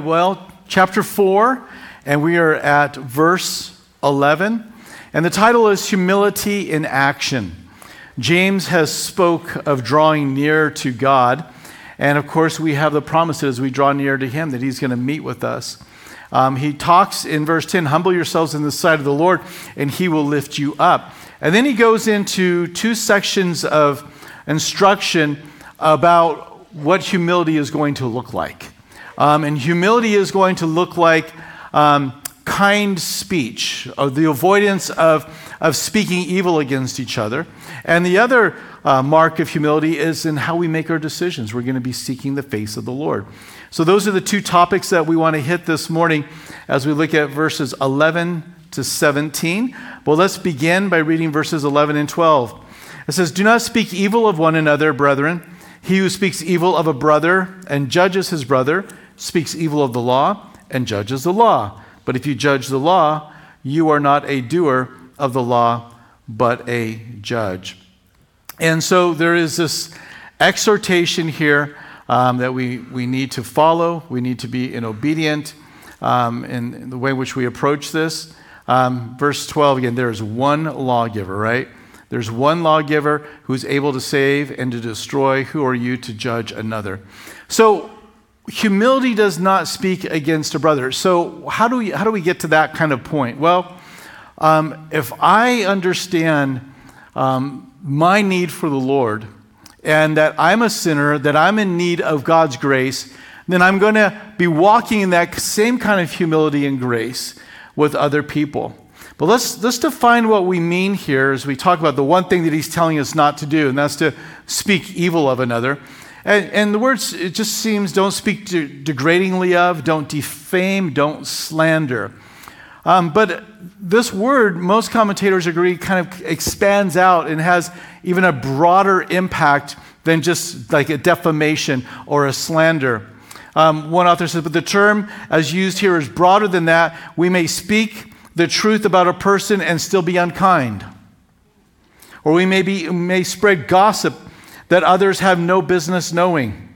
right, well, chapter 4, and we are at verse 11. And the title is Humility in Action. James has spoke of drawing near to God. And of course, we have the promise that as we draw near to him that he's going to meet with us. Um, he talks in verse 10 humble yourselves in the sight of the Lord, and he will lift you up. And then he goes into two sections of instruction about what humility is going to look like. Um, and humility is going to look like um, kind speech, the avoidance of, of speaking evil against each other. And the other uh, mark of humility is in how we make our decisions. We're going to be seeking the face of the Lord. So, those are the two topics that we want to hit this morning as we look at verses 11 to 17. Well, let's begin by reading verses 11 and 12. It says, Do not speak evil of one another, brethren. He who speaks evil of a brother and judges his brother speaks evil of the law and judges the law. But if you judge the law, you are not a doer of the law, but a judge. And so there is this exhortation here um, that we, we need to follow. We need to be in obedient um, in, in, the way in which we approach this. Um, verse 12 again, there is one lawgiver, right? There's one lawgiver who's able to save and to destroy. Who are you to judge another? So humility does not speak against a brother. So, how do we, how do we get to that kind of point? Well, um, if I understand um, my need for the Lord and that I'm a sinner, that I'm in need of God's grace, then I'm going to be walking in that same kind of humility and grace with other people. But let's, let's define what we mean here as we talk about the one thing that he's telling us not to do, and that's to speak evil of another. And, and the words, it just seems don't speak de- degradingly of, don't defame, don't slander. Um, but this word, most commentators agree, kind of expands out and has even a broader impact than just like a defamation or a slander. Um, one author says, but the term as used here is broader than that. We may speak the truth about a person and still be unkind. Or we may, be, may spread gossip that others have no business knowing.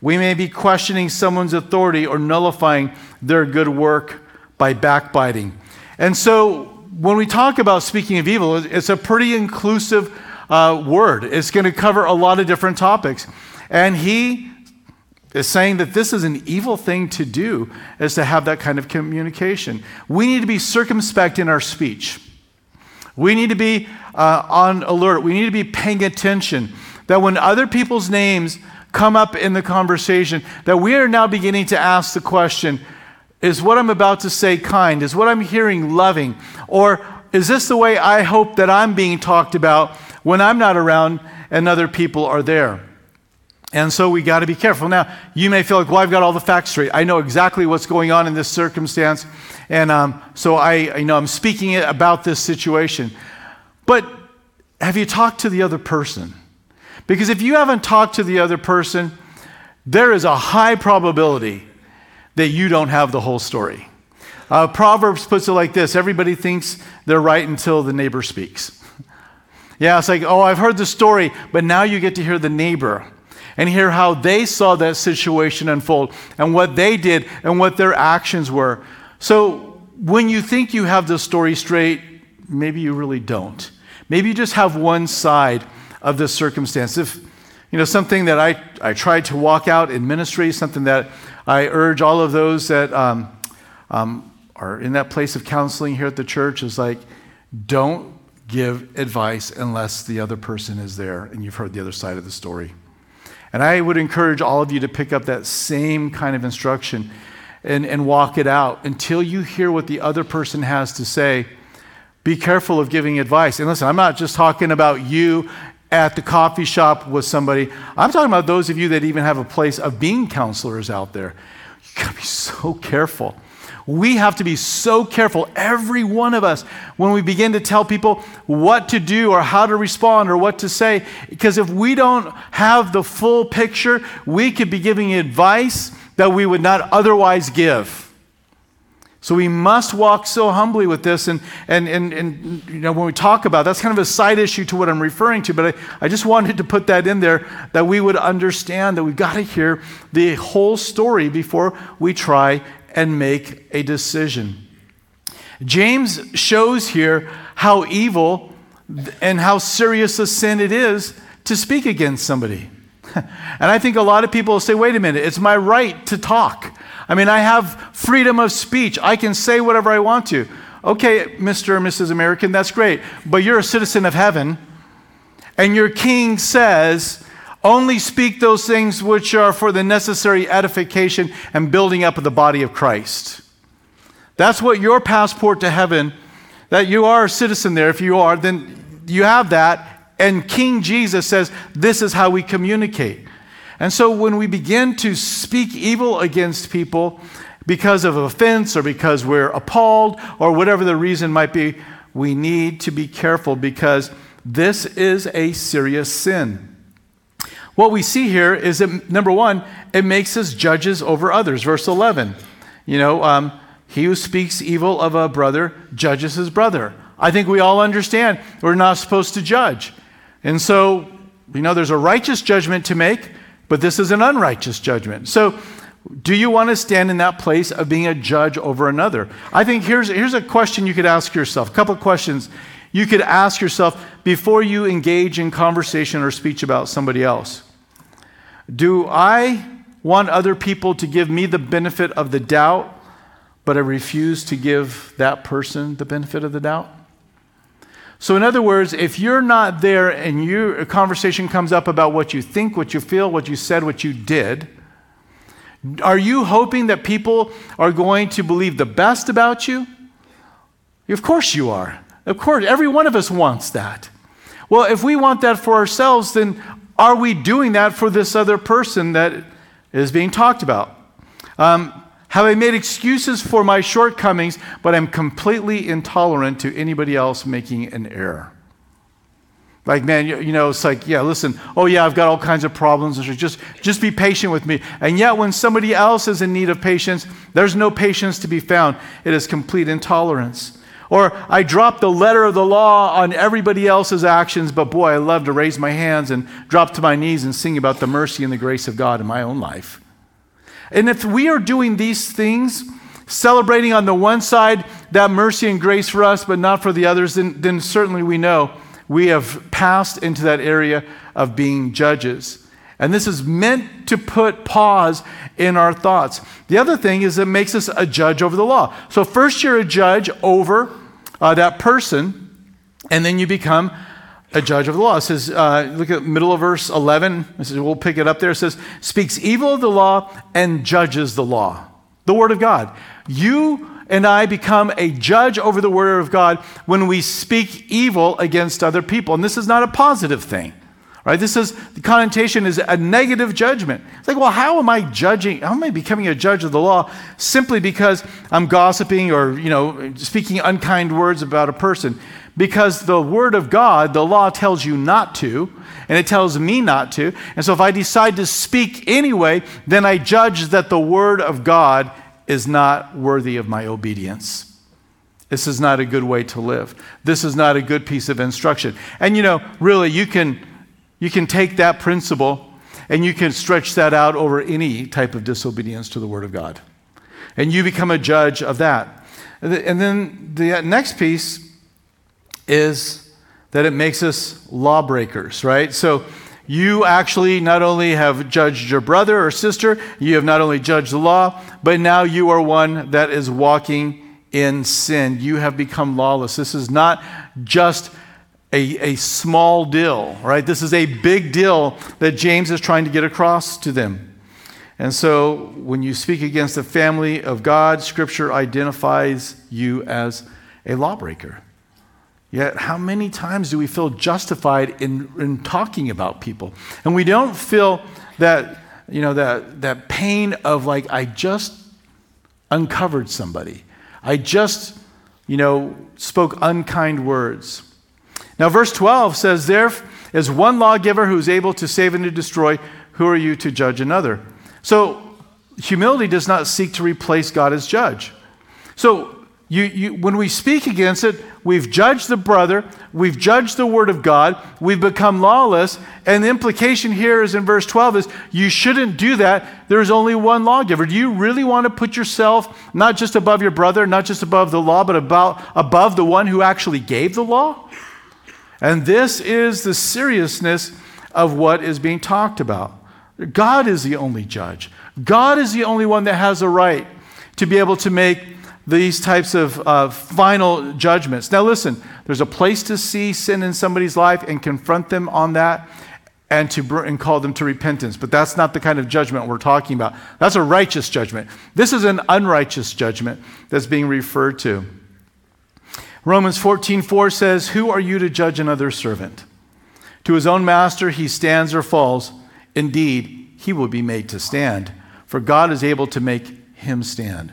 We may be questioning someone's authority or nullifying their good work by backbiting. And so, when we talk about speaking of evil, it's a pretty inclusive uh, word. It's going to cover a lot of different topics. And he is saying that this is an evil thing to do, is to have that kind of communication. We need to be circumspect in our speech. We need to be uh, on alert. We need to be paying attention that when other people's names come up in the conversation, that we are now beginning to ask the question is what I'm about to say kind? Is what I'm hearing loving? Or is this the way I hope that I'm being talked about when I'm not around and other people are there? And so we got to be careful. Now, you may feel like, well, I've got all the facts straight. I know exactly what's going on in this circumstance. And um, so I, you know, I'm speaking about this situation. But have you talked to the other person? Because if you haven't talked to the other person, there is a high probability that you don't have the whole story. Uh, Proverbs puts it like this everybody thinks they're right until the neighbor speaks. yeah, it's like, oh, I've heard the story, but now you get to hear the neighbor and hear how they saw that situation unfold and what they did and what their actions were. So when you think you have the story straight, maybe you really don't. Maybe you just have one side of this circumstance. If, you know, something that I, I tried to walk out in ministry, something that I urge all of those that um, um, are in that place of counseling here at the church is like, don't give advice unless the other person is there and you've heard the other side of the story. And I would encourage all of you to pick up that same kind of instruction and, and walk it out until you hear what the other person has to say. Be careful of giving advice. And listen, I'm not just talking about you at the coffee shop with somebody. I'm talking about those of you that even have a place of being counselors out there. You gotta be so careful. We have to be so careful, every one of us, when we begin to tell people what to do or how to respond or what to say. Because if we don't have the full picture, we could be giving advice that we would not otherwise give. So we must walk so humbly with this. And, and, and, and you know, when we talk about that's kind of a side issue to what I'm referring to, but I, I just wanted to put that in there that we would understand that we've got to hear the whole story before we try and make a decision. James shows here how evil and how serious a sin it is to speak against somebody. And I think a lot of people will say, wait a minute, it's my right to talk. I mean, I have freedom of speech. I can say whatever I want to. Okay, Mr. or Mrs. American, that's great. But you're a citizen of heaven, and your king says, only speak those things which are for the necessary edification and building up of the body of Christ. That's what your passport to heaven, that you are a citizen there. If you are, then you have that. And King Jesus says, this is how we communicate. And so when we begin to speak evil against people because of offense or because we're appalled or whatever the reason might be, we need to be careful because this is a serious sin. What we see here is that, number one, it makes us judges over others. Verse 11, you know, um, he who speaks evil of a brother judges his brother. I think we all understand we're not supposed to judge. And so, you know, there's a righteous judgment to make, but this is an unrighteous judgment. So, do you want to stand in that place of being a judge over another? I think here's, here's a question you could ask yourself, a couple questions you could ask yourself before you engage in conversation or speech about somebody else. Do I want other people to give me the benefit of the doubt, but I refuse to give that person the benefit of the doubt? So, in other words, if you're not there and you, a conversation comes up about what you think, what you feel, what you said, what you did, are you hoping that people are going to believe the best about you? Of course you are. Of course, every one of us wants that. Well, if we want that for ourselves, then are we doing that for this other person that is being talked about? Um, have I made excuses for my shortcomings, but I'm completely intolerant to anybody else making an error? Like, man, you, you, know, it's like, yeah, listen, oh, yeah, I've got all kinds of problems. Just, just be patient with me. And yet, when somebody else is in need of patience, there's no patience to be found. It is complete intolerance. Or I drop the letter of the law on everybody else's actions, but boy, I love to raise my hands and drop to my knees and sing about the mercy and the grace of God in my own life. And if we are doing these things, celebrating on the one side that mercy and grace for us, but not for the others, then, then certainly we know we have passed into that area of being judges. And this is meant to put pause in our thoughts. The other thing is it makes us a judge over the law. So, first, you're a judge over uh, that person, and then you become a judge of the law. It says, uh, look at middle of verse 11. It says, we'll pick it up there. It says, speaks evil of the law and judges the law. The word of God. You and I become a judge over the word of God when we speak evil against other people. And this is not a positive thing. Right? This is the connotation is a negative judgment. It's like, well, how am I judging? How am I becoming a judge of the law simply because I'm gossiping or, you know, speaking unkind words about a person? Because the Word of God, the law tells you not to, and it tells me not to. And so if I decide to speak anyway, then I judge that the Word of God is not worthy of my obedience. This is not a good way to live. This is not a good piece of instruction. And you know, really, you can, you can take that principle and you can stretch that out over any type of disobedience to the Word of God. And you become a judge of that. And then the next piece is that it makes us lawbreakers, right? So you actually not only have judged your brother or sister, you have not only judged the law, but now you are one that is walking in sin. You have become lawless. This is not just a, a small deal, right? This is a big deal that James is trying to get across to them. And so when you speak against the family of God, Scripture identifies you as a lawbreaker. Yet, how many times do we feel justified in, in talking about people? And we don't feel that, you know, that, that pain of like, I just uncovered somebody. I just, you know, spoke unkind words. Now, verse 12 says, There is one lawgiver who is able to save and to destroy. Who are you to judge another? So, humility does not seek to replace God as judge. So you, you, when we speak against it, we've judged the brother, we've judged the word of God, we've become lawless, and the implication here is in verse 12 is you shouldn't do that. There's only one lawgiver. Do you really want to put yourself not just above your brother, not just above the law, but about, above the one who actually gave the law? And this is the seriousness of what is being talked about. God is the only judge. God is the only one that has a right to be able to make these types of uh, final judgments. Now, listen, there's a place to see sin in somebody's life and confront them on that and to br- and call them to repentance. But that's not the kind of judgment we're talking about. That's a righteous judgment. This is an unrighteous judgment that's being referred to. Romans 14:4 says, "Who are you to judge another servant? To his own master he stands or falls. Indeed, he will be made to stand, for God is able to make him stand."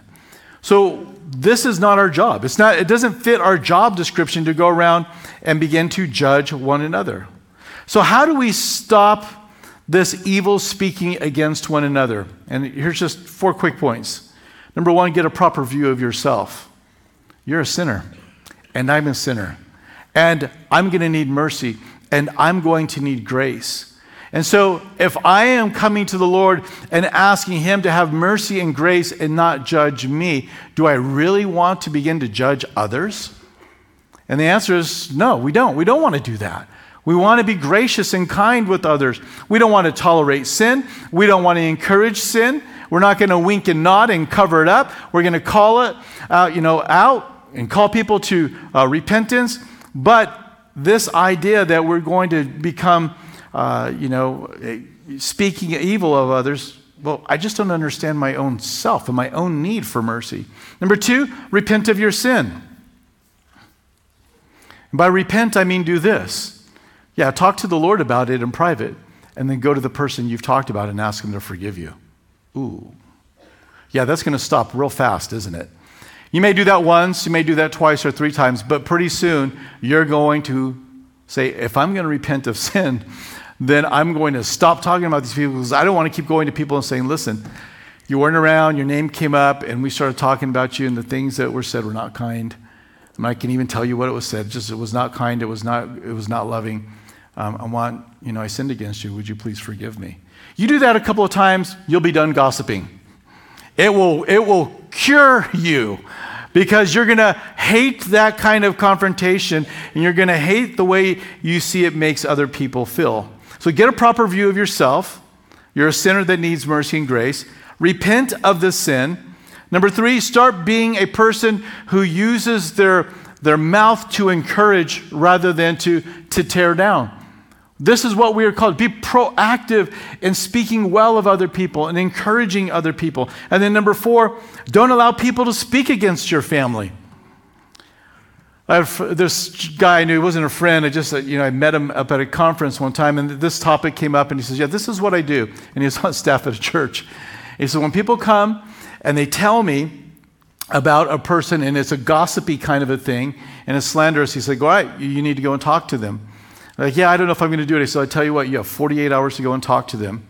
So this is not our job. It's not, it doesn't fit our job description to go around and begin to judge one another. So, how do we stop this evil speaking against one another? And here's just four quick points. Number one, get a proper view of yourself. You're a sinner, and I'm a sinner. And I'm going to need mercy, and I'm going to need grace. And so, if I am coming to the Lord and asking Him to have mercy and grace and not judge me, do I really want to begin to judge others? And the answer is no, we don't. We don't want to do that. We want to be gracious and kind with others. We don't want to tolerate sin. We don't want to encourage sin. We're not going to wink and nod and cover it up. We're going to call it, uh, you know, out and call people to uh, repentance. But this idea that we're going to become uh, you know, speaking evil of others, well, I just don't understand my own self and my own need for mercy. Number two, repent of your sin. And by repent, I mean do this. Yeah, talk to the Lord about it in private, and then go to the person you've talked about and ask them to forgive you. Ooh. Yeah, that's going to stop real fast, isn't it? You may do that once, you may do that twice or three times, but pretty soon you're going to say, if I'm going to repent of sin, then I'm going to stop talking about these people because I don't want to keep going to people and saying, listen, you weren't around, your name came up, and we started talking about you, and the things that were said were not kind. And I can even tell you what it was said. Just it was not kind. It was not. It was not loving. Um, I want you know I sinned against you. Would you please forgive me? You do that a couple of times, you'll be done gossiping. It will. It will cure you because you're going to hate that kind of confrontation, and you're going to hate the way you see it makes other people feel. So get a proper view of yourself. You're a sinner that needs mercy and grace. Repent of the sin. Number three, start being a person who uses their, their mouth to encourage rather than to, to tear down. This is what we are called. Be proactive in speaking well of other people and encouraging other people. And then number four, don't allow people to speak against your family. I have this guy I knew, he wasn't a friend. I just, you know, I met him up at a conference one time, and this topic came up, and he says, Yeah, this is what I do. And he was on staff at a church. He said, When people come and they tell me about a person, and it's a gossipy kind of a thing, and it's slanderous, he said, Go right, you need to go and talk to them. I'm like, yeah, I don't know if I'm going to do it. So I tell you what, you have 48 hours to go and talk to them.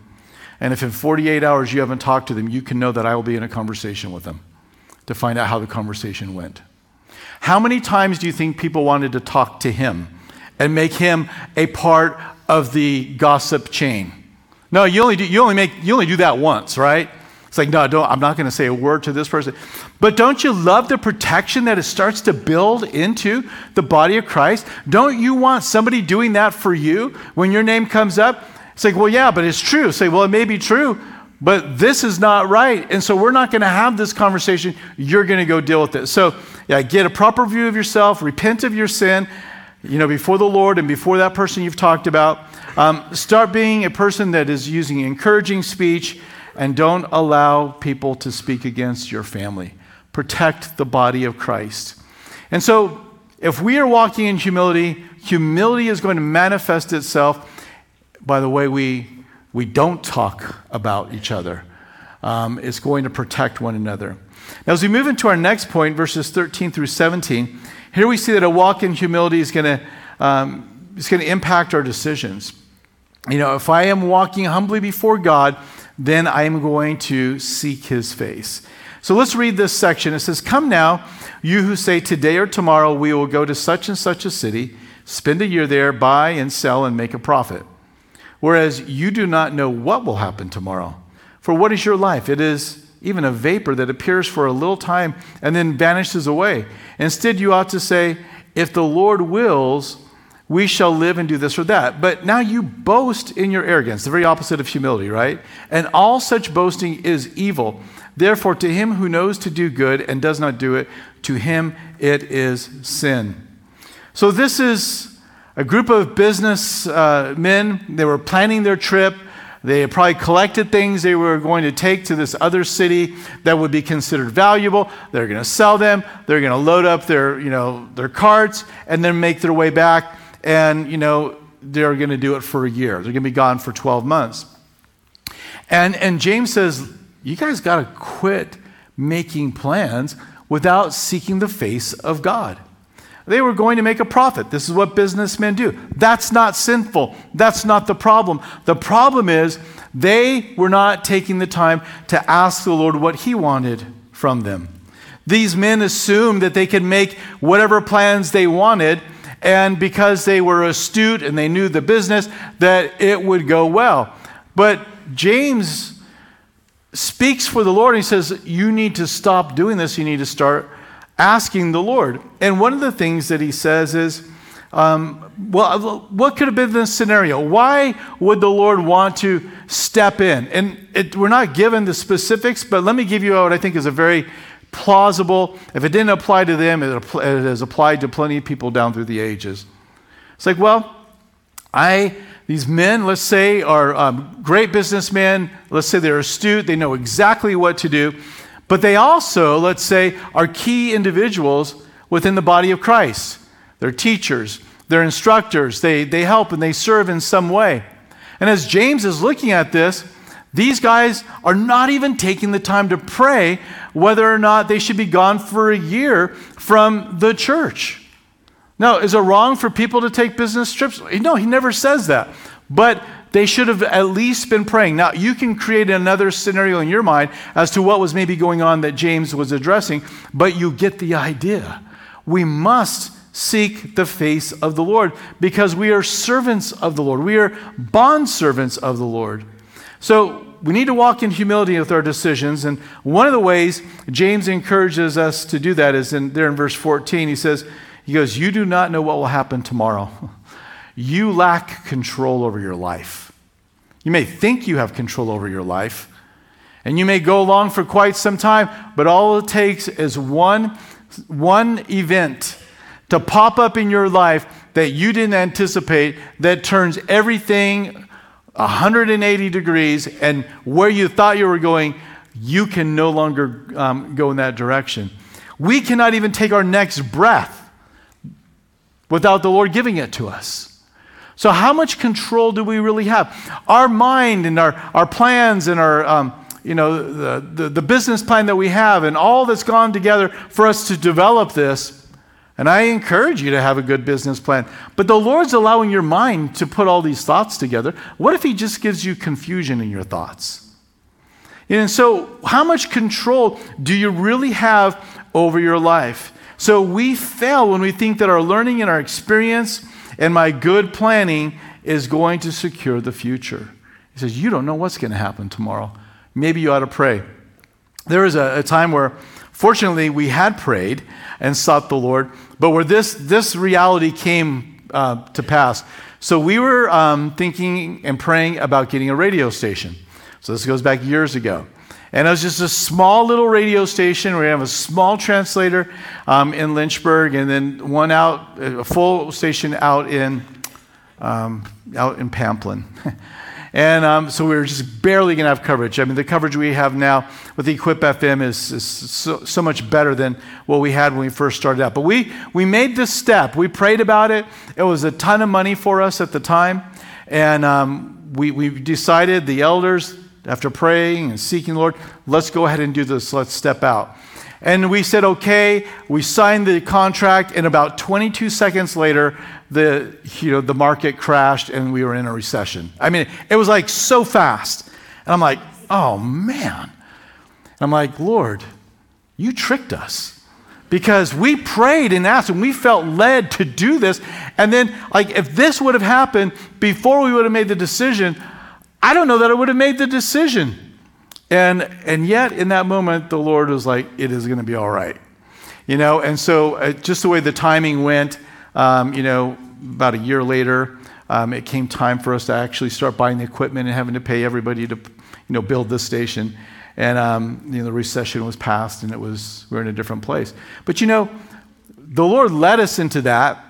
And if in 48 hours you haven't talked to them, you can know that I will be in a conversation with them to find out how the conversation went. How many times do you think people wanted to talk to him and make him a part of the gossip chain? No, you only do, you only make you only do that once, right? It's like, no, don't, I'm not going to say a word to this person. But don't you love the protection that it starts to build into the body of Christ? Don't you want somebody doing that for you when your name comes up? It's like, well, yeah, but it's true. Say, well, it may be true, but this is not right. And so we're not going to have this conversation. You're going to go deal with it. So, yeah, get a proper view of yourself, repent of your sin, you know, before the Lord and before that person you've talked about. Um, start being a person that is using encouraging speech and don't allow people to speak against your family. Protect the body of Christ. And so, if we are walking in humility, humility is going to manifest itself by the way we we don't talk about each other. Um, it's going to protect one another. Now, as we move into our next point, verses 13 through 17, here we see that a walk in humility is going to um, is going to impact our decisions. You know, if I am walking humbly before God, then I am going to seek his face. So let's read this section. It says, Come now, you who say, Today or tomorrow we will go to such and such a city, spend a year there, buy and sell, and make a profit. Whereas you do not know what will happen tomorrow. For what is your life? It is even a vapor that appears for a little time and then vanishes away. Instead, you ought to say, If the Lord wills, we shall live and do this or that. But now you boast in your arrogance, the very opposite of humility, right? And all such boasting is evil. Therefore, to him who knows to do good and does not do it, to him it is sin. So, this is a group of business uh, men. They were planning their trip. They probably collected things they were going to take to this other city that would be considered valuable. They're going to sell them. They're going to load up their, you know, their carts and then make their way back. And, you know, they're going to do it for a year. They're going to be gone for 12 months. And, and James says, you guys got to quit making plans without seeking the face of God. They were going to make a profit. This is what businessmen do. That's not sinful. That's not the problem. The problem is they were not taking the time to ask the Lord what He wanted from them. These men assumed that they could make whatever plans they wanted, and because they were astute and they knew the business, that it would go well. But James speaks for the Lord. He says, You need to stop doing this. You need to start asking the Lord. And one of the things that he says is, um, well, what could have been the scenario? Why would the Lord want to step in? And it, we're not given the specifics, but let me give you what I think is a very plausible, if it didn't apply to them, it, it has applied to plenty of people down through the ages. It's like, well, I these men, let's say, are um, great businessmen. Let's say they're astute, they know exactly what to do. But they also, let's say, are key individuals within the body of Christ. They're teachers, they're instructors, they, they help and they serve in some way. And as James is looking at this, these guys are not even taking the time to pray whether or not they should be gone for a year from the church. Now, is it wrong for people to take business trips? No, he never says that. But they should have at least been praying. Now, you can create another scenario in your mind as to what was maybe going on that James was addressing, but you get the idea. We must seek the face of the Lord because we are servants of the Lord. We are bond servants of the Lord. So we need to walk in humility with our decisions. And one of the ways James encourages us to do that is in, there in verse 14. He says, he goes, You do not know what will happen tomorrow. You lack control over your life. You may think you have control over your life, and you may go along for quite some time, but all it takes is one, one event to pop up in your life that you didn't anticipate that turns everything 180 degrees, and where you thought you were going, you can no longer um, go in that direction. We cannot even take our next breath without the Lord giving it to us. So, how much control do we really have? Our mind and our, our plans and our, um, you know, the, the, the business plan that we have and all that's gone together for us to develop this. And I encourage you to have a good business plan. But the Lord's allowing your mind to put all these thoughts together. What if He just gives you confusion in your thoughts? And so, how much control do you really have over your life? So we fail when we think that our learning and our experience and my good planning is going to secure the future. He says, You don't know what's going to happen tomorrow. Maybe you ought to pray. There was a, a time where, fortunately, we had prayed and sought the Lord, but where this, this reality came uh, to pass. So we were um, thinking and praying about getting a radio station. So this goes back years ago. And it was just a small little radio station. We have a small translator um, in Lynchburg, and then one out, a full station out in um, out in Pamplin. and um, so we were just barely going to have coverage. I mean, the coverage we have now with Equip FM is, is so, so, much better than what we had when we first started out. But we, we made this step. We prayed about it. It was a ton of money for us at the time. And um, we, we decided, the elders, after praying and seeking the Lord, let's go ahead and do this. Let's step out. And we said, okay. We signed the contract, and about 22 seconds later, the, you know, the market crashed and we were in a recession. I mean, it was like so fast. And I'm like, oh man. And I'm like, Lord, you tricked us because we prayed and asked and we felt led to do this. And then, like, if this would have happened before we would have made the decision, I don't know that I would have made the decision. And, and yet, in that moment, the Lord was like, it is going to be all right. You know, and so uh, just the way the timing went, um, you know, about a year later, um, it came time for us to actually start buying the equipment and having to pay everybody to, you know, build this station. And um, you know, the recession was passed, and it was we we're in a different place. But you know, the Lord led us into that,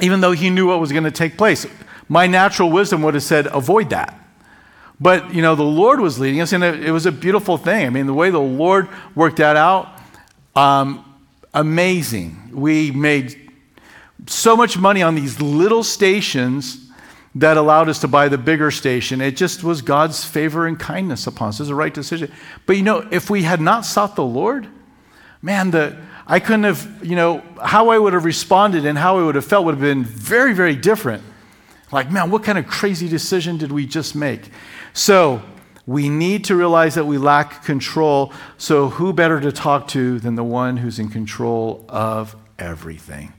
even though He knew what was going to take place. My natural wisdom would have said, avoid that. But you know, the Lord was leading us, and it, it was a beautiful thing. I mean, the way the Lord worked that out, um, amazing. We made so much money on these little stations that allowed us to buy the bigger station. It just was God's favor and kindness upon us. It was the right decision. But you know, if we had not sought the Lord, man, the I couldn't have, you know, how I would have responded and how I would have felt would have been very, very different. Like, man, what kind of crazy decision did we just make? So, we need to realize that we lack control. So, who better to talk to than the one who's in control of everything?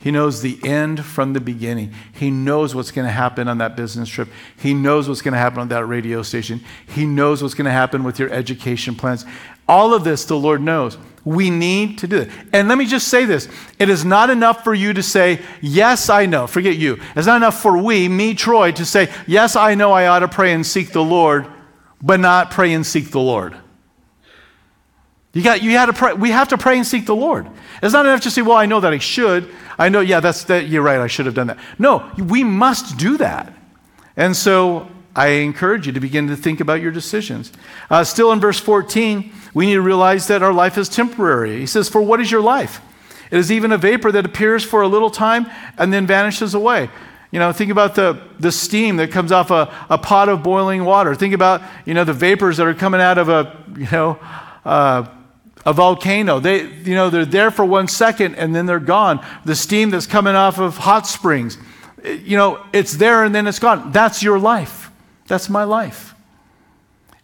He knows the end from the beginning. He knows what's going to happen on that business trip. He knows what's going to happen on that radio station. He knows what's going to happen with your education plans. All of this, the Lord knows. We need to do it. And let me just say this it is not enough for you to say, Yes, I know. Forget you. It's not enough for we, me, Troy, to say, Yes, I know I ought to pray and seek the Lord, but not pray and seek the Lord. You got, you had to pray, we have to pray and seek the Lord. It's not enough to say, well, I know that I should. I know, yeah, that's that, you're right, I should have done that. No, we must do that. And so I encourage you to begin to think about your decisions. Uh, still in verse 14, we need to realize that our life is temporary. He says, For what is your life? It is even a vapor that appears for a little time and then vanishes away. You know, think about the, the steam that comes off a, a pot of boiling water. Think about, you know, the vapors that are coming out of a, you know, uh, a volcano. They, you know, they're there for one second and then they're gone. The steam that's coming off of hot springs, you know, it's there and then it's gone. That's your life. That's my life.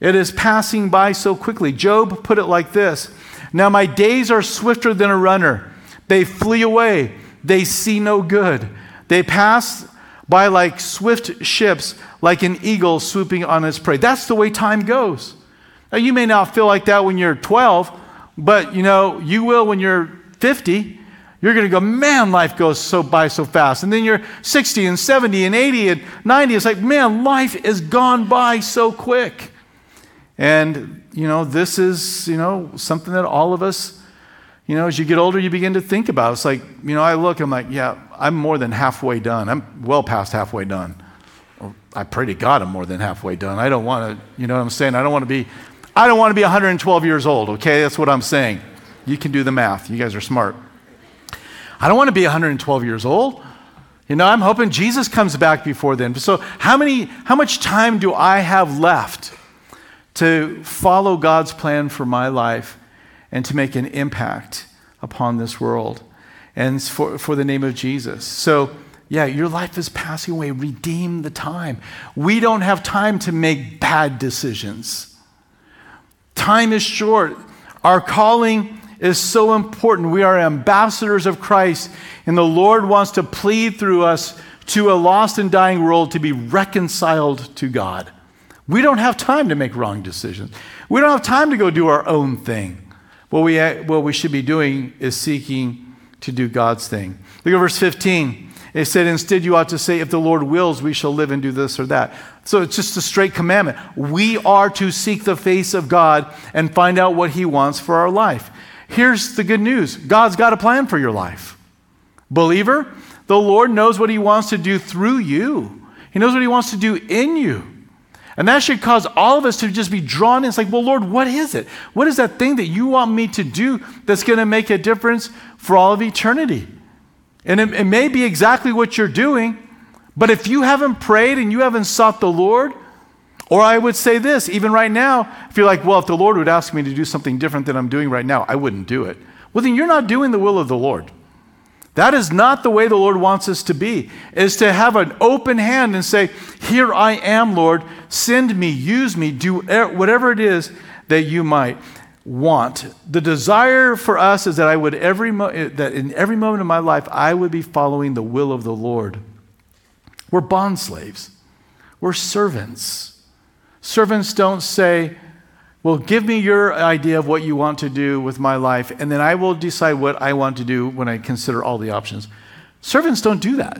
It is passing by so quickly. Job put it like this Now my days are swifter than a runner, they flee away, they see no good. They pass by like swift ships, like an eagle swooping on its prey. That's the way time goes. Now, you may not feel like that when you're 12, but you know, you will when you're 50. You're going to go, man, life goes so by so fast. And then you're 60 and 70 and 80 and 90. It's like, man, life is gone by so quick. And, you know, this is, you know, something that all of us, you know, as you get older, you begin to think about. It's like, you know, I look, I'm like, yeah, I'm more than halfway done. I'm well past halfway done. I pray to God I'm more than halfway done. I don't want to, you know what I'm saying? I don't want to be I don't want to be 112 years old, okay? That's what I'm saying. You can do the math. You guys are smart. I don't want to be 112 years old. You know, I'm hoping Jesus comes back before then. So, how many how much time do I have left to follow God's plan for my life and to make an impact upon this world and for, for the name of Jesus? So, yeah, your life is passing away. Redeem the time. We don't have time to make bad decisions. Time is short. Our calling is so important. We are ambassadors of Christ, and the Lord wants to plead through us to a lost and dying world to be reconciled to God. We don't have time to make wrong decisions. We don't have time to go do our own thing. What we, what we should be doing is seeking to do God's thing. Look at verse 15. It said, Instead, you ought to say, If the Lord wills, we shall live and do this or that. So it's just a straight commandment. We are to seek the face of God and find out what He wants for our life. Here's the good news God's got a plan for your life. Believer, the Lord knows what He wants to do through you, He knows what He wants to do in you. And that should cause all of us to just be drawn in. It's like, well, Lord, what is it? What is that thing that you want me to do that's going to make a difference for all of eternity? And it, it may be exactly what you're doing, but if you haven't prayed and you haven't sought the Lord, or I would say this, even right now, if you're like, well, if the Lord would ask me to do something different than I'm doing right now, I wouldn't do it. Well, then you're not doing the will of the Lord. That is not the way the Lord wants us to be, is to have an open hand and say, Here I am, Lord, send me, use me, do whatever it is that you might want. The desire for us is that I would every mo- eh, that in every moment of my life I would be following the will of the Lord. We're bond slaves. We're servants. Servants don't say, well, give me your idea of what you want to do with my life, and then I will decide what I want to do when I consider all the options. Servants don't do that.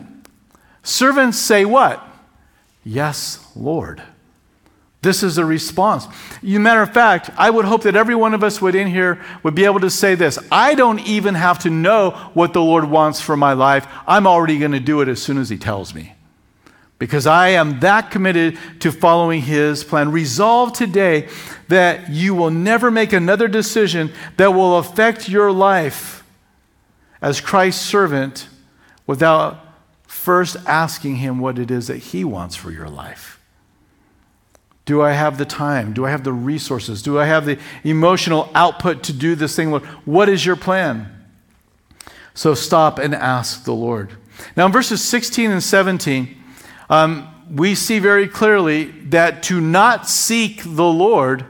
Servants say what? Yes, Lord. This is a response. You matter of fact, I would hope that every one of us would in here would be able to say this. I don't even have to know what the Lord wants for my life. I'm already going to do it as soon as he tells me because I am that committed to following His plan. Resolve today that you will never make another decision that will affect your life as Christ's servant without first asking Him what it is that He wants for your life. Do I have the time? Do I have the resources? Do I have the emotional output to do this thing? Lord? What is your plan? So stop and ask the Lord. Now, in verses 16 and 17, um, we see very clearly that to not seek the Lord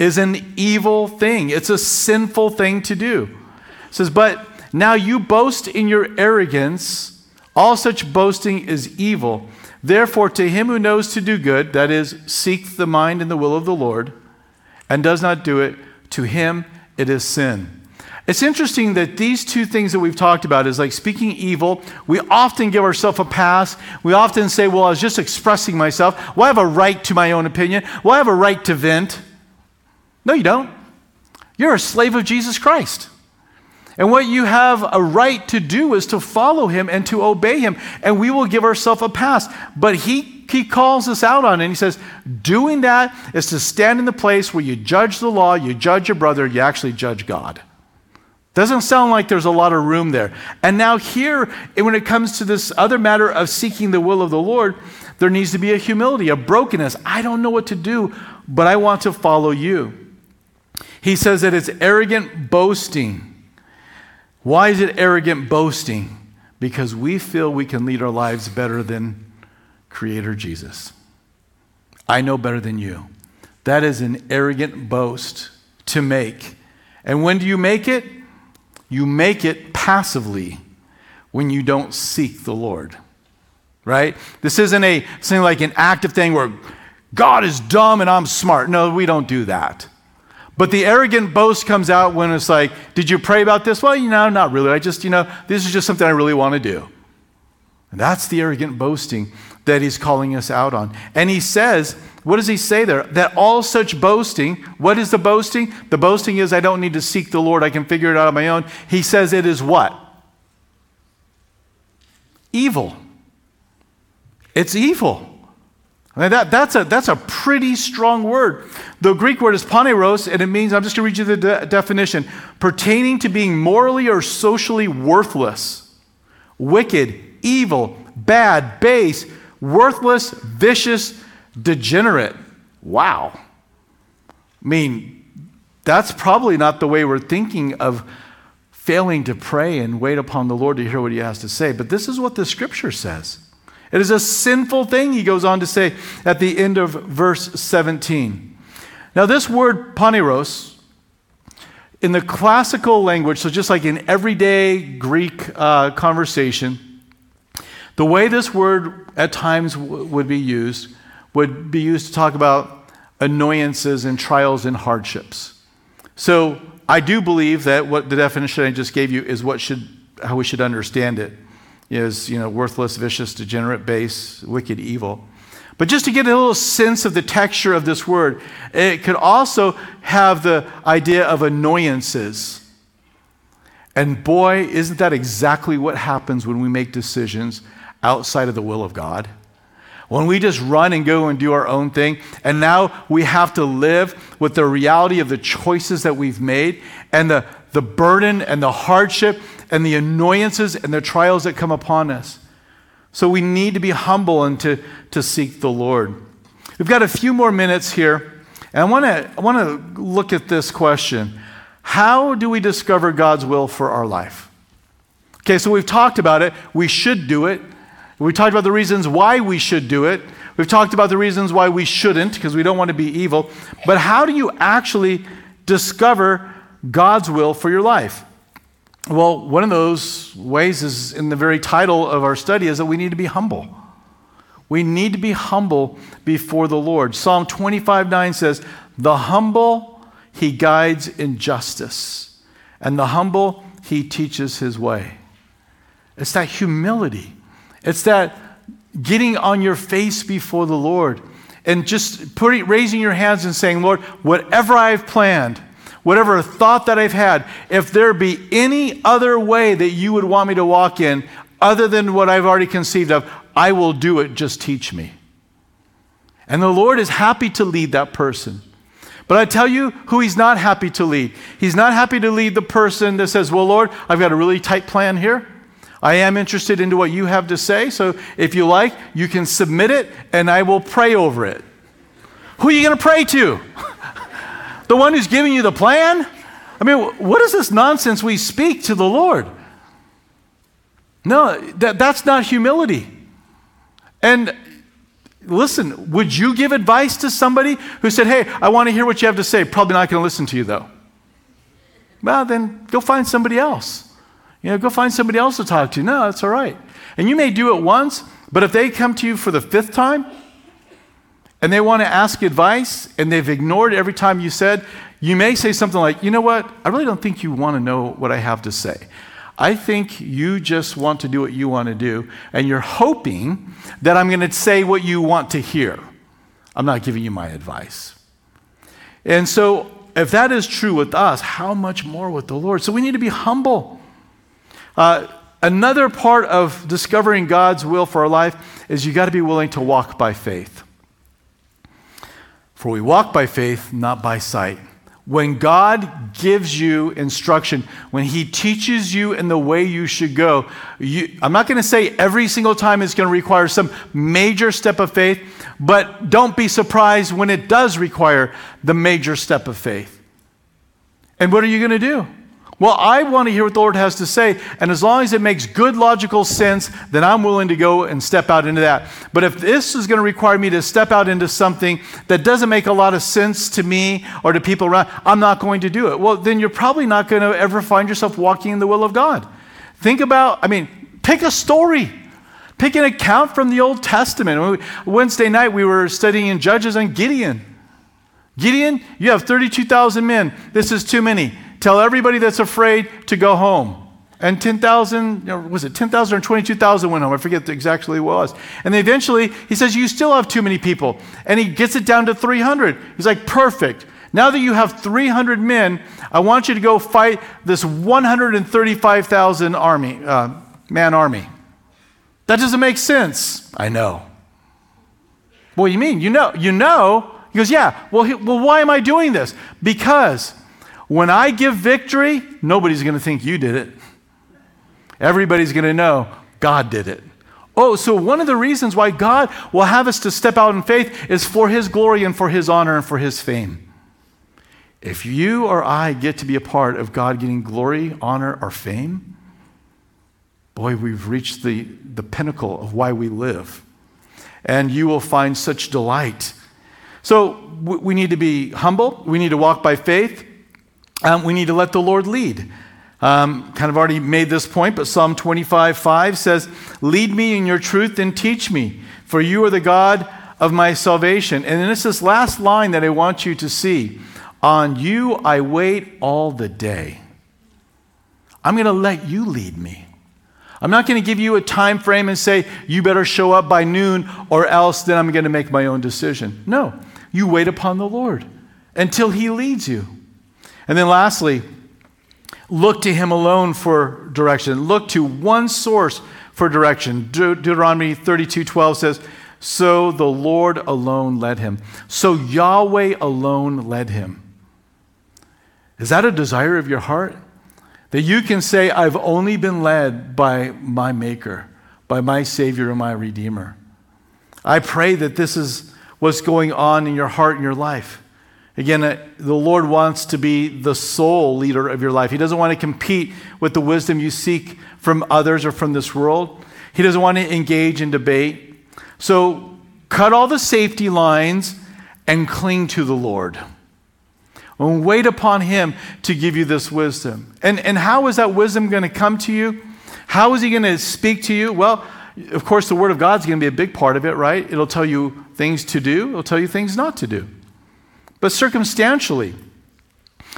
is an evil thing. It's a sinful thing to do. It says, But now you boast in your arrogance. All such boasting is evil. Therefore, to him who knows to do good, that is, seek the mind and the will of the Lord, and does not do it, to him it is sin. It's interesting that these two things that we've talked about is like speaking evil. We often give ourselves a pass. We often say, well, I was just expressing myself. Well, I have a right to my own opinion. Well, I have a right to vent. No, you don't. You're a slave of Jesus Christ. And what you have a right to do is to follow him and to obey him. And we will give ourselves a pass. But he, he calls us out on it. And he says, doing that is to stand in the place where you judge the law, you judge your brother, you actually judge God. Doesn't sound like there's a lot of room there. And now, here, eh, when it comes to this other matter of seeking the will of the Lord, there needs to be a humility, a brokenness. I don't know what to do, but I want to follow you. He says that it's arrogant boasting. Why is it arrogant boasting? Because we feel we can lead our lives better than Creator Jesus. I know better than you. That is an arrogant boast to make. And when do you make it? You make it passively when you don't seek the Lord. Right? This isn't a something like an active thing where God is dumb and I'm smart. No, we don't do that. But the arrogant boast comes out when it's like, Did you pray about this? Well, you know, not really. I just, you know, this is just something I really want to do. And that's the arrogant boasting that he's calling us out on. And he says, what does he say there? That all such boasting, what is the boasting? The boasting is, I don't need to seek the Lord, I can figure it out on my own. He says it is what? Evil. It's evil. I mean, that, that's, a, that's a pretty strong word. The Greek word is poneros, and it means, I'm just going to read you the de- definition pertaining to being morally or socially worthless, wicked, evil, bad, base, worthless, vicious, degenerate. Wow. I mean, that's probably not the way we're thinking of failing to pray and wait upon the Lord to hear what he has to say. But this is what the scripture says. It is a sinful thing, he goes on to say at the end of verse 17. Now, this word poneros, in the classical language, so just like in everyday Greek uh, conversation, the way this word at times w- would be used would be used to talk about annoyances and trials and hardships. So I do believe that what the definition I just gave you is what should how we should understand it is you know worthless, vicious, degenerate, base, wicked, evil. But just to get a little sense of the texture of this word, it could also have the idea of annoyances. And boy, isn't that exactly what happens when we make decisions outside of the will of God? When we just run and go and do our own thing, and now we have to live with the reality of the choices that we've made and the, the burden and the hardship and the annoyances and the trials that come upon us. So we need to be humble and to, to seek the Lord. We've got a few more minutes here, and I want to I want to look at this question. How do we discover God's will for our life? Okay, so we've talked about it. We should do it. We talked about the reasons why we should do it. We've talked about the reasons why we shouldn't, because we don't want to be evil. But how do you actually discover God's will for your life? Well, one of those ways is in the very title of our study is that we need to be humble. We need to be humble before the Lord. Psalm 25 9 says, The humble he guides in justice, and the humble he teaches his way. It's that humility. It's that getting on your face before the Lord and just putting, raising your hands and saying, Lord, whatever I've planned, whatever thought that I've had, if there be any other way that you would want me to walk in other than what I've already conceived of, I will do it. Just teach me. And the Lord is happy to lead that person. But I tell you who he's not happy to lead. He's not happy to lead the person that says, Well, Lord, I've got a really tight plan here. I am interested into what you have to say. So if you like, you can submit it and I will pray over it. Who are you going to pray to? the one who's giving you the plan? I mean, what is this nonsense we speak to the Lord? No, that, that's not humility. And listen, would you give advice to somebody who said, Hey, I want to hear what you have to say? Probably not going to listen to you, though. Well, then go find somebody else. You know, go find somebody else to talk to. No, that's all right. And you may do it once, but if they come to you for the fifth time and they want to ask advice and they've ignored every time you said, you may say something like, you know what? I really don't think you want to know what I have to say. I think you just want to do what you want to do, and you're hoping that I'm going to say what you want to hear. I'm not giving you my advice. And so, if that is true with us, how much more with the Lord? So, we need to be humble. Uh, another part of discovering God's will for our life is you got to be willing to walk by faith. For we walk by faith, not by sight. When God gives you instruction, when He teaches you in the way you should go, you, I'm not going to say every single time it's going to require some major step of faith, but don't be surprised when it does require the major step of faith. And what are you going to do? Well, I want to hear what the Lord has to say, and as long as it makes good logical sense, then I'm willing to go and step out into that. But if this is going to require me to step out into something that doesn't make a lot of sense to me or to people around, I'm not going to do it. Well, then you're probably not going to ever find yourself walking in the will of God. Think about, I mean, pick a story. Pick an account from the Old Testament. Wednesday night, we were studying in Judges and Gideon. Gideon, you have 32,000 men. This is too many. Tell everybody that's afraid to go home. And 10,000, was it 10,000 or 22,000 went home? I forget exactly what it was. And then eventually, he says, You still have too many people. And he gets it down to 300. He's like, Perfect. Now that you have 300 men, I want you to go fight this 135,000 army, uh, man army. That doesn't make sense. I know. What do you mean? You know. You know. He goes, Yeah. Well, he, well why am I doing this? Because when I give victory, nobody's going to think you did it. Everybody's going to know God did it. Oh, so one of the reasons why God will have us to step out in faith is for His glory and for His honor and for His fame. If you or I get to be a part of God getting glory, honor, or fame, boy, we've reached the, the pinnacle of why we live. And you will find such delight. So we need to be humble, we need to walk by faith, um, we need to let the Lord lead. Um, kind of already made this point, but Psalm 25 5 says, Lead me in your truth and teach me, for you are the God of my salvation. And then it's this last line that I want you to see On you I wait all the day. I'm going to let you lead me. I'm not going to give you a time frame and say, You better show up by noon, or else then I'm going to make my own decision. No, you wait upon the Lord until He leads you. And then lastly, look to him alone for direction. Look to one source for direction. De- Deuteronomy 32 12 says, So the Lord alone led him. So Yahweh alone led him. Is that a desire of your heart? That you can say, I've only been led by my Maker, by my Savior and my Redeemer. I pray that this is what's going on in your heart and your life. Again, uh, the Lord wants to be the sole leader of your life. He doesn't want to compete with the wisdom you seek from others or from this world. He doesn't want to engage in debate. So cut all the safety lines and cling to the Lord. And wait upon Him to give you this wisdom. And, and how is that wisdom going to come to you? How is He going to speak to you? Well, of course, the Word of God is going to be a big part of it, right? It'll tell you things to do, it'll tell you things not to do. But circumstantially,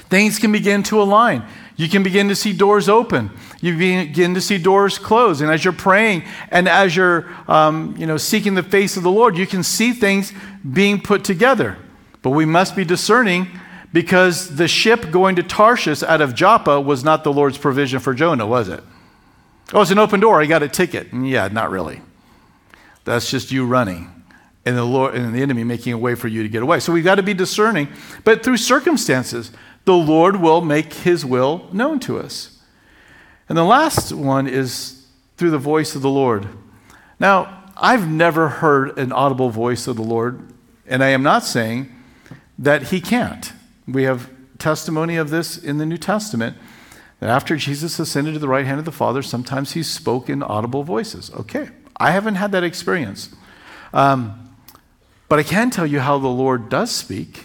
things can begin to align. You can begin to see doors open. You begin to see doors close. And as you're praying and as you're um, you know, seeking the face of the Lord, you can see things being put together. But we must be discerning because the ship going to Tarshish out of Joppa was not the Lord's provision for Jonah, was it? Oh, it's an open door. I got a ticket. Mm, yeah, not really. That's just you running and the Lord and the enemy making a way for you to get away. So we've got to be discerning. But through circumstances, the Lord will make his will known to us. And the last one is through the voice of the Lord. Now, I've never heard an audible voice of the Lord, and I am not saying that he can't. We have testimony of this in the New Testament that after Jesus ascended to the right hand of the Father, sometimes he spoke in audible voices. Okay, I haven't had that experience. Um, but I can tell you how the Lord does speak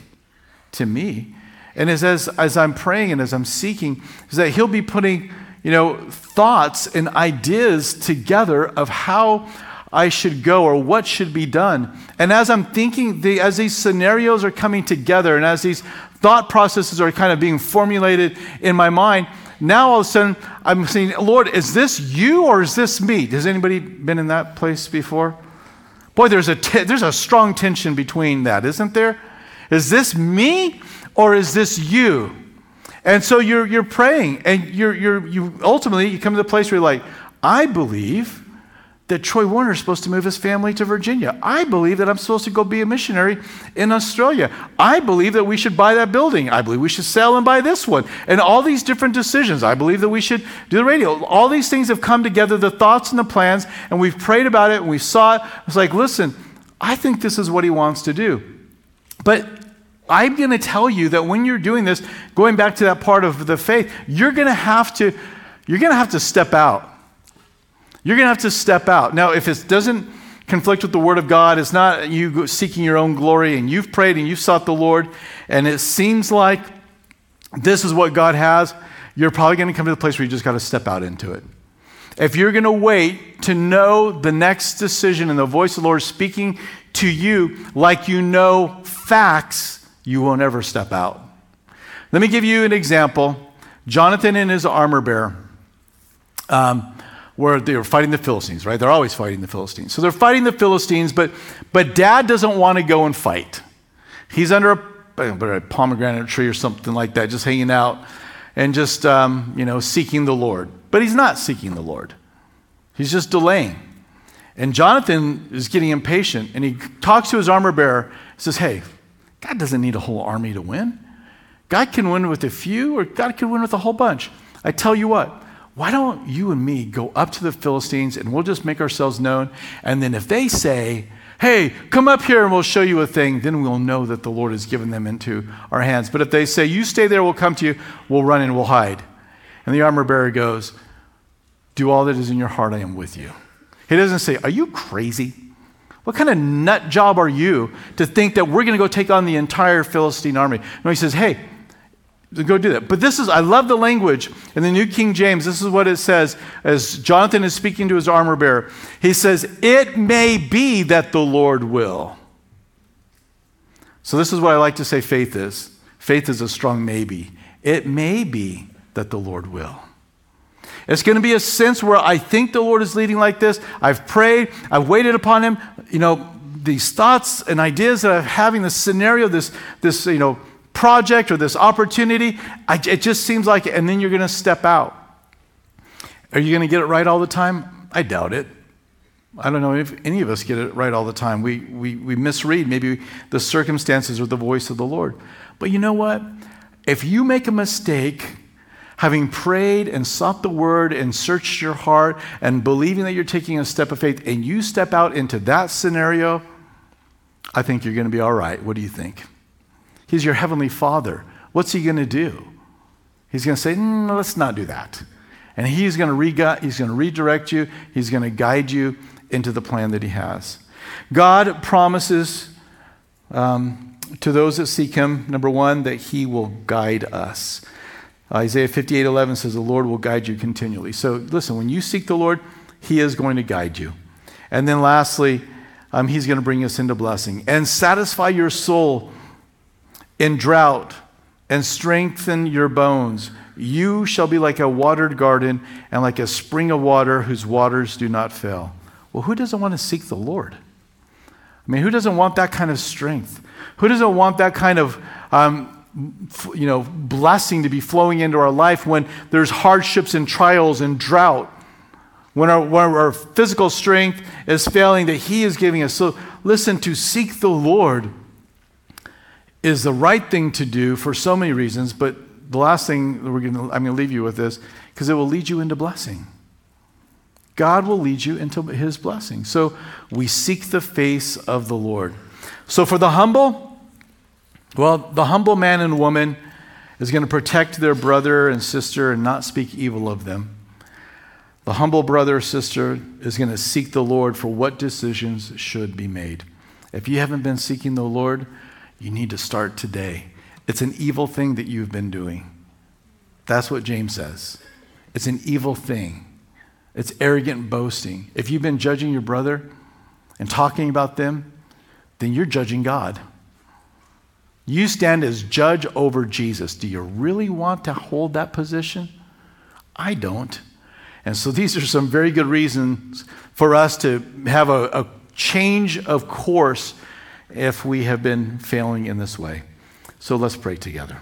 to me. And as, as, as I'm praying and as I'm seeking, is that He'll be putting, you know, thoughts and ideas together of how I should go or what should be done. And as I'm thinking, the, as these scenarios are coming together and as these thought processes are kind of being formulated in my mind, now all of a sudden I'm saying, Lord, is this you or is this me? Has anybody been in that place before? Boy, there's a, t- there's a strong tension between that, isn't there? Is this me or is this you? And so you're, you're praying, and you're, you're, you ultimately you come to the place where you're like, I believe that Troy Warner is supposed to move his family to Virginia. I believe that I'm supposed to go be a missionary in Australia. I believe that we should buy that building. I believe we should sell and buy this one. And all these different decisions. I believe that we should do the radio. All these things have come together, the thoughts and the plans, and we've prayed about it and we saw it. It's like, listen, I think this is what he wants to do. But I'm going to tell you that when you're doing this, going back to that part of the faith, you're going to have to you're going to have to step out. You're going to have to step out. Now, if it doesn't conflict with the Word of God, it's not you seeking your own glory and you've prayed and you've sought the Lord, and it seems like this is what God has, you're probably going to come to the place where you just got to step out into it. If you're going to wait to know the next decision and the voice of the Lord speaking to you like you know facts, you won't ever step out. Let me give you an example. Jonathan and his armor bearer. Um, where they were fighting the Philistines, right? They're always fighting the Philistines. So they're fighting the Philistines, but, but dad doesn't want to go and fight. He's under a, a pomegranate tree or something like that, just hanging out and just, um, you know, seeking the Lord. But he's not seeking the Lord, he's just delaying. And Jonathan is getting impatient and he talks to his armor bearer, says, Hey, God doesn't need a whole army to win. God can win with a few, or God can win with a whole bunch. I tell you what, why don't you and me go up to the Philistines and we'll just make ourselves known? And then if they say, hey, come up here and we'll show you a thing, then we'll know that the Lord has given them into our hands. But if they say, you stay there, we'll come to you, we'll run and we'll hide. And the armor bearer goes, do all that is in your heart, I am with you. He doesn't say, are you crazy? What kind of nut job are you to think that we're going to go take on the entire Philistine army? No, he says, hey, Go do that. But this is, I love the language in the New King James. This is what it says as Jonathan is speaking to his armor bearer. He says, It may be that the Lord will. So, this is what I like to say faith is faith is a strong maybe. It may be that the Lord will. It's going to be a sense where I think the Lord is leading like this. I've prayed, I've waited upon Him. You know, these thoughts and ideas that I'm having, this scenario, this, this you know, project or this opportunity. I, it just seems like, and then you're going to step out. Are you going to get it right all the time? I doubt it. I don't know if any of us get it right all the time. We, we, we misread maybe the circumstances or the voice of the Lord. But you know what? If you make a mistake, having prayed and sought the word and searched your heart and believing that you're taking a step of faith, and you step out into that scenario, I think you're going to be all right. What do you think? He's your heavenly Father. What's he going to do? He's going to say, mm, let's not do that. And he's going to re- he's going to redirect you. He's going to guide you into the plan that he has. God promises um, to those that seek him, number one, that he will guide us. Isaiah 58 11 says, The Lord will guide you continually. So listen, when you seek the Lord, he is going to guide you. And then lastly, um, he's going to bring us into blessing and satisfy your soul in drought and strengthen your bones. You shall be like a watered garden and like a spring of water whose waters do not fail. Well, who doesn't want to seek the Lord? I mean, who doesn't want that kind of strength? Who doesn't want that kind of um, you know, blessing to be flowing into our life when there's hardships and trials and drought? When our, when our physical strength is failing, that He is giving us. So, listen, to seek the Lord is the right thing to do for so many reasons, but the last thing we're to, I'm going to leave you with this because it will lead you into blessing. God will lead you into his blessing. So we seek the face of the Lord. So for the humble, well, the humble man and woman is going to protect their brother and sister and not speak evil of them. The humble brother or sister is going to seek the Lord for what decisions should be made. If you haven't been seeking the Lord, you need to start today. It's an evil thing that you've been doing. That's what James says. It's an evil thing. It's arrogant boasting. If you've been judging your brother and talking about them, then you're judging God. You stand as judge over Jesus. Do you really want to hold that position? I don't. And so these are some very good reasons for us to have a, a change of course if we have been failing in this way. So let's pray together.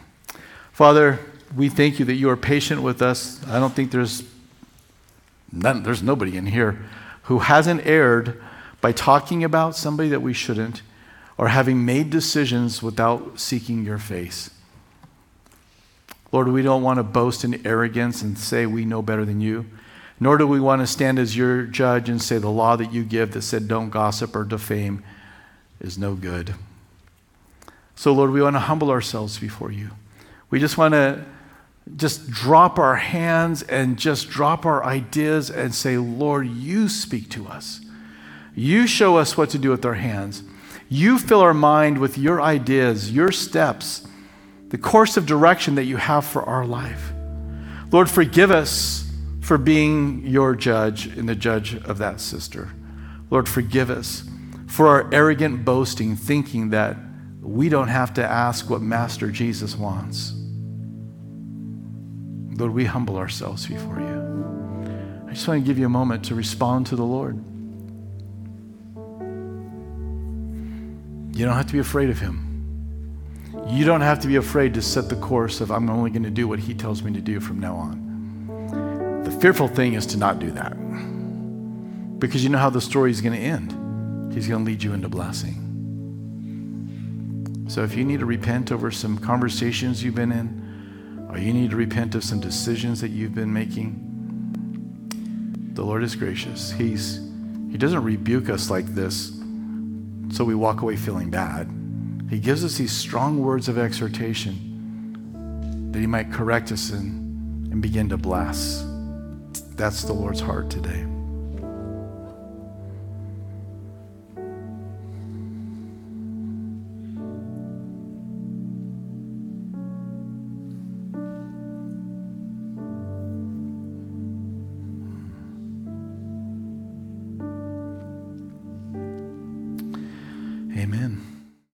Father, we thank you that you are patient with us. I don't think there's none, there's nobody in here who hasn't erred by talking about somebody that we shouldn't or having made decisions without seeking your face. Lord, we don't want to boast in arrogance and say we know better than you, nor do we want to stand as your judge and say the law that you give that said don't gossip or defame is no good. So, Lord, we want to humble ourselves before you. We just want to just drop our hands and just drop our ideas and say, Lord, you speak to us. You show us what to do with our hands. You fill our mind with your ideas, your steps, the course of direction that you have for our life. Lord, forgive us for being your judge and the judge of that sister. Lord, forgive us for our arrogant boasting, thinking that we don't have to ask what Master Jesus wants. Lord, we humble ourselves before you. I just want to give you a moment to respond to the Lord. You don't have to be afraid of him. You don't have to be afraid to set the course of, I'm only going to do what he tells me to do from now on. The fearful thing is to not do that because you know how the story is going to end. He's going to lead you into blessing. So if you need to repent over some conversations you've been in, or you need to repent of some decisions that you've been making, the Lord is gracious. He's, he doesn't rebuke us like this so we walk away feeling bad. He gives us these strong words of exhortation that He might correct us and, and begin to bless. That's the Lord's heart today.